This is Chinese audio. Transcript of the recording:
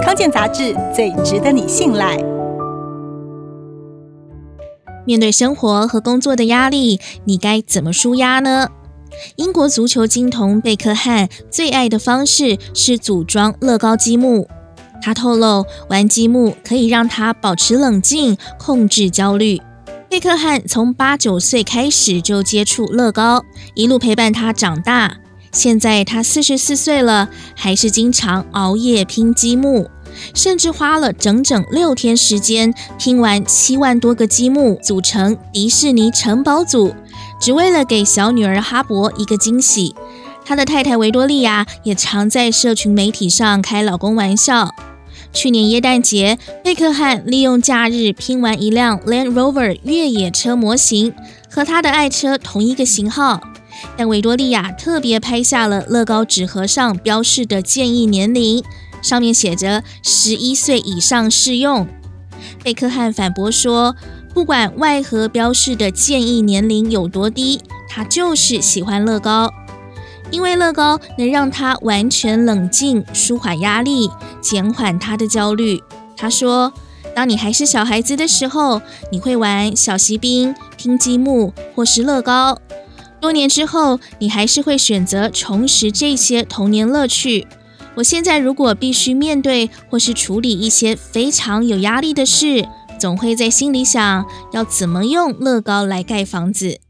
康健杂志最值得你信赖。面对生活和工作的压力，你该怎么舒压呢？英国足球金童贝克汉最爱的方式是组装乐高积木。他透露，玩积木可以让他保持冷静，控制焦虑。贝克汉从八九岁开始就接触乐高，一路陪伴他长大。现在他四十四岁了，还是经常熬夜拼积木，甚至花了整整六天时间拼完七万多个积木，组成迪士尼城堡组，只为了给小女儿哈勃一个惊喜。他的太太维多利亚也常在社群媒体上开老公玩笑。去年耶诞节，贝克汉利用假日拼完一辆 Land Rover 越野车模型，和他的爱车同一个型号。但维多利亚特别拍下了乐高纸盒上标示的建议年龄，上面写着“十一岁以上适用”。贝克汉反驳说，不管外盒标示的建议年龄有多低，他就是喜欢乐高。因为乐高能让他完全冷静，舒缓压力，减缓他的焦虑。他说：“当你还是小孩子的时候，你会玩小锡兵、拼积木或是乐高；多年之后，你还是会选择重拾这些童年乐趣。我现在如果必须面对或是处理一些非常有压力的事，总会在心里想要怎么用乐高来盖房子。”